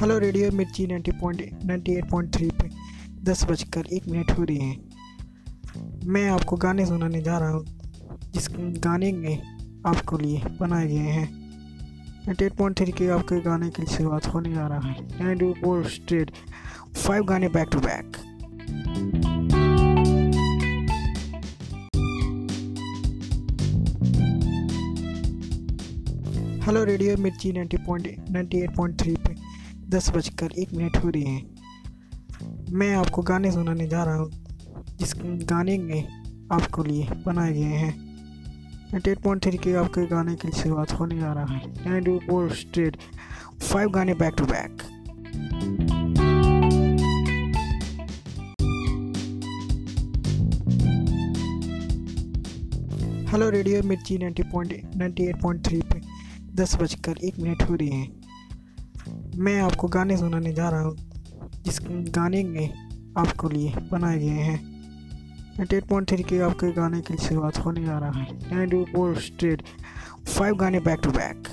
Hello radio Mirchi 90 point, ninety eight point three पे दस बजकर एक मिनट हो रही है। मैं आपको गाने सुनाने जा रहा हूँ, जिस गाने में आपको लिए बनाए गए हैं। नाइन्टी एट पॉइंट थ्री के आपके गाने की शुरुआत होने जा रहा है। नाइन फोर स्ट्रेट फाइव गाने back to back hello radio Mirchi 90 point, ninety eight point three पे दस बजकर एक मिनट हो रही हैं। मैं आपको गाने सुनाने जा रहा हूँ। जिस गाने में आपको लिए बनाए गए हैं। नाइन्टी एट पॉइंट थ्री के आपके गाने की शुरुआत होने जा रहा है। नाइन फोर स्ट्रेट फाइव गाने back to back hello radio Mirchi 90 point ninety eight point three पे दस बजकर एक मिनट हो रही हैं। मैं आपको गाने सुनाने जा रहा हूँ, जिस गाने में आपको लिए बनाए गए हैं। एट पॉइंट थ्री के आपके गाने की शुरुआत होने जा रहा है। फोर स्ट्रेट फाइव गाने बैक टू बैक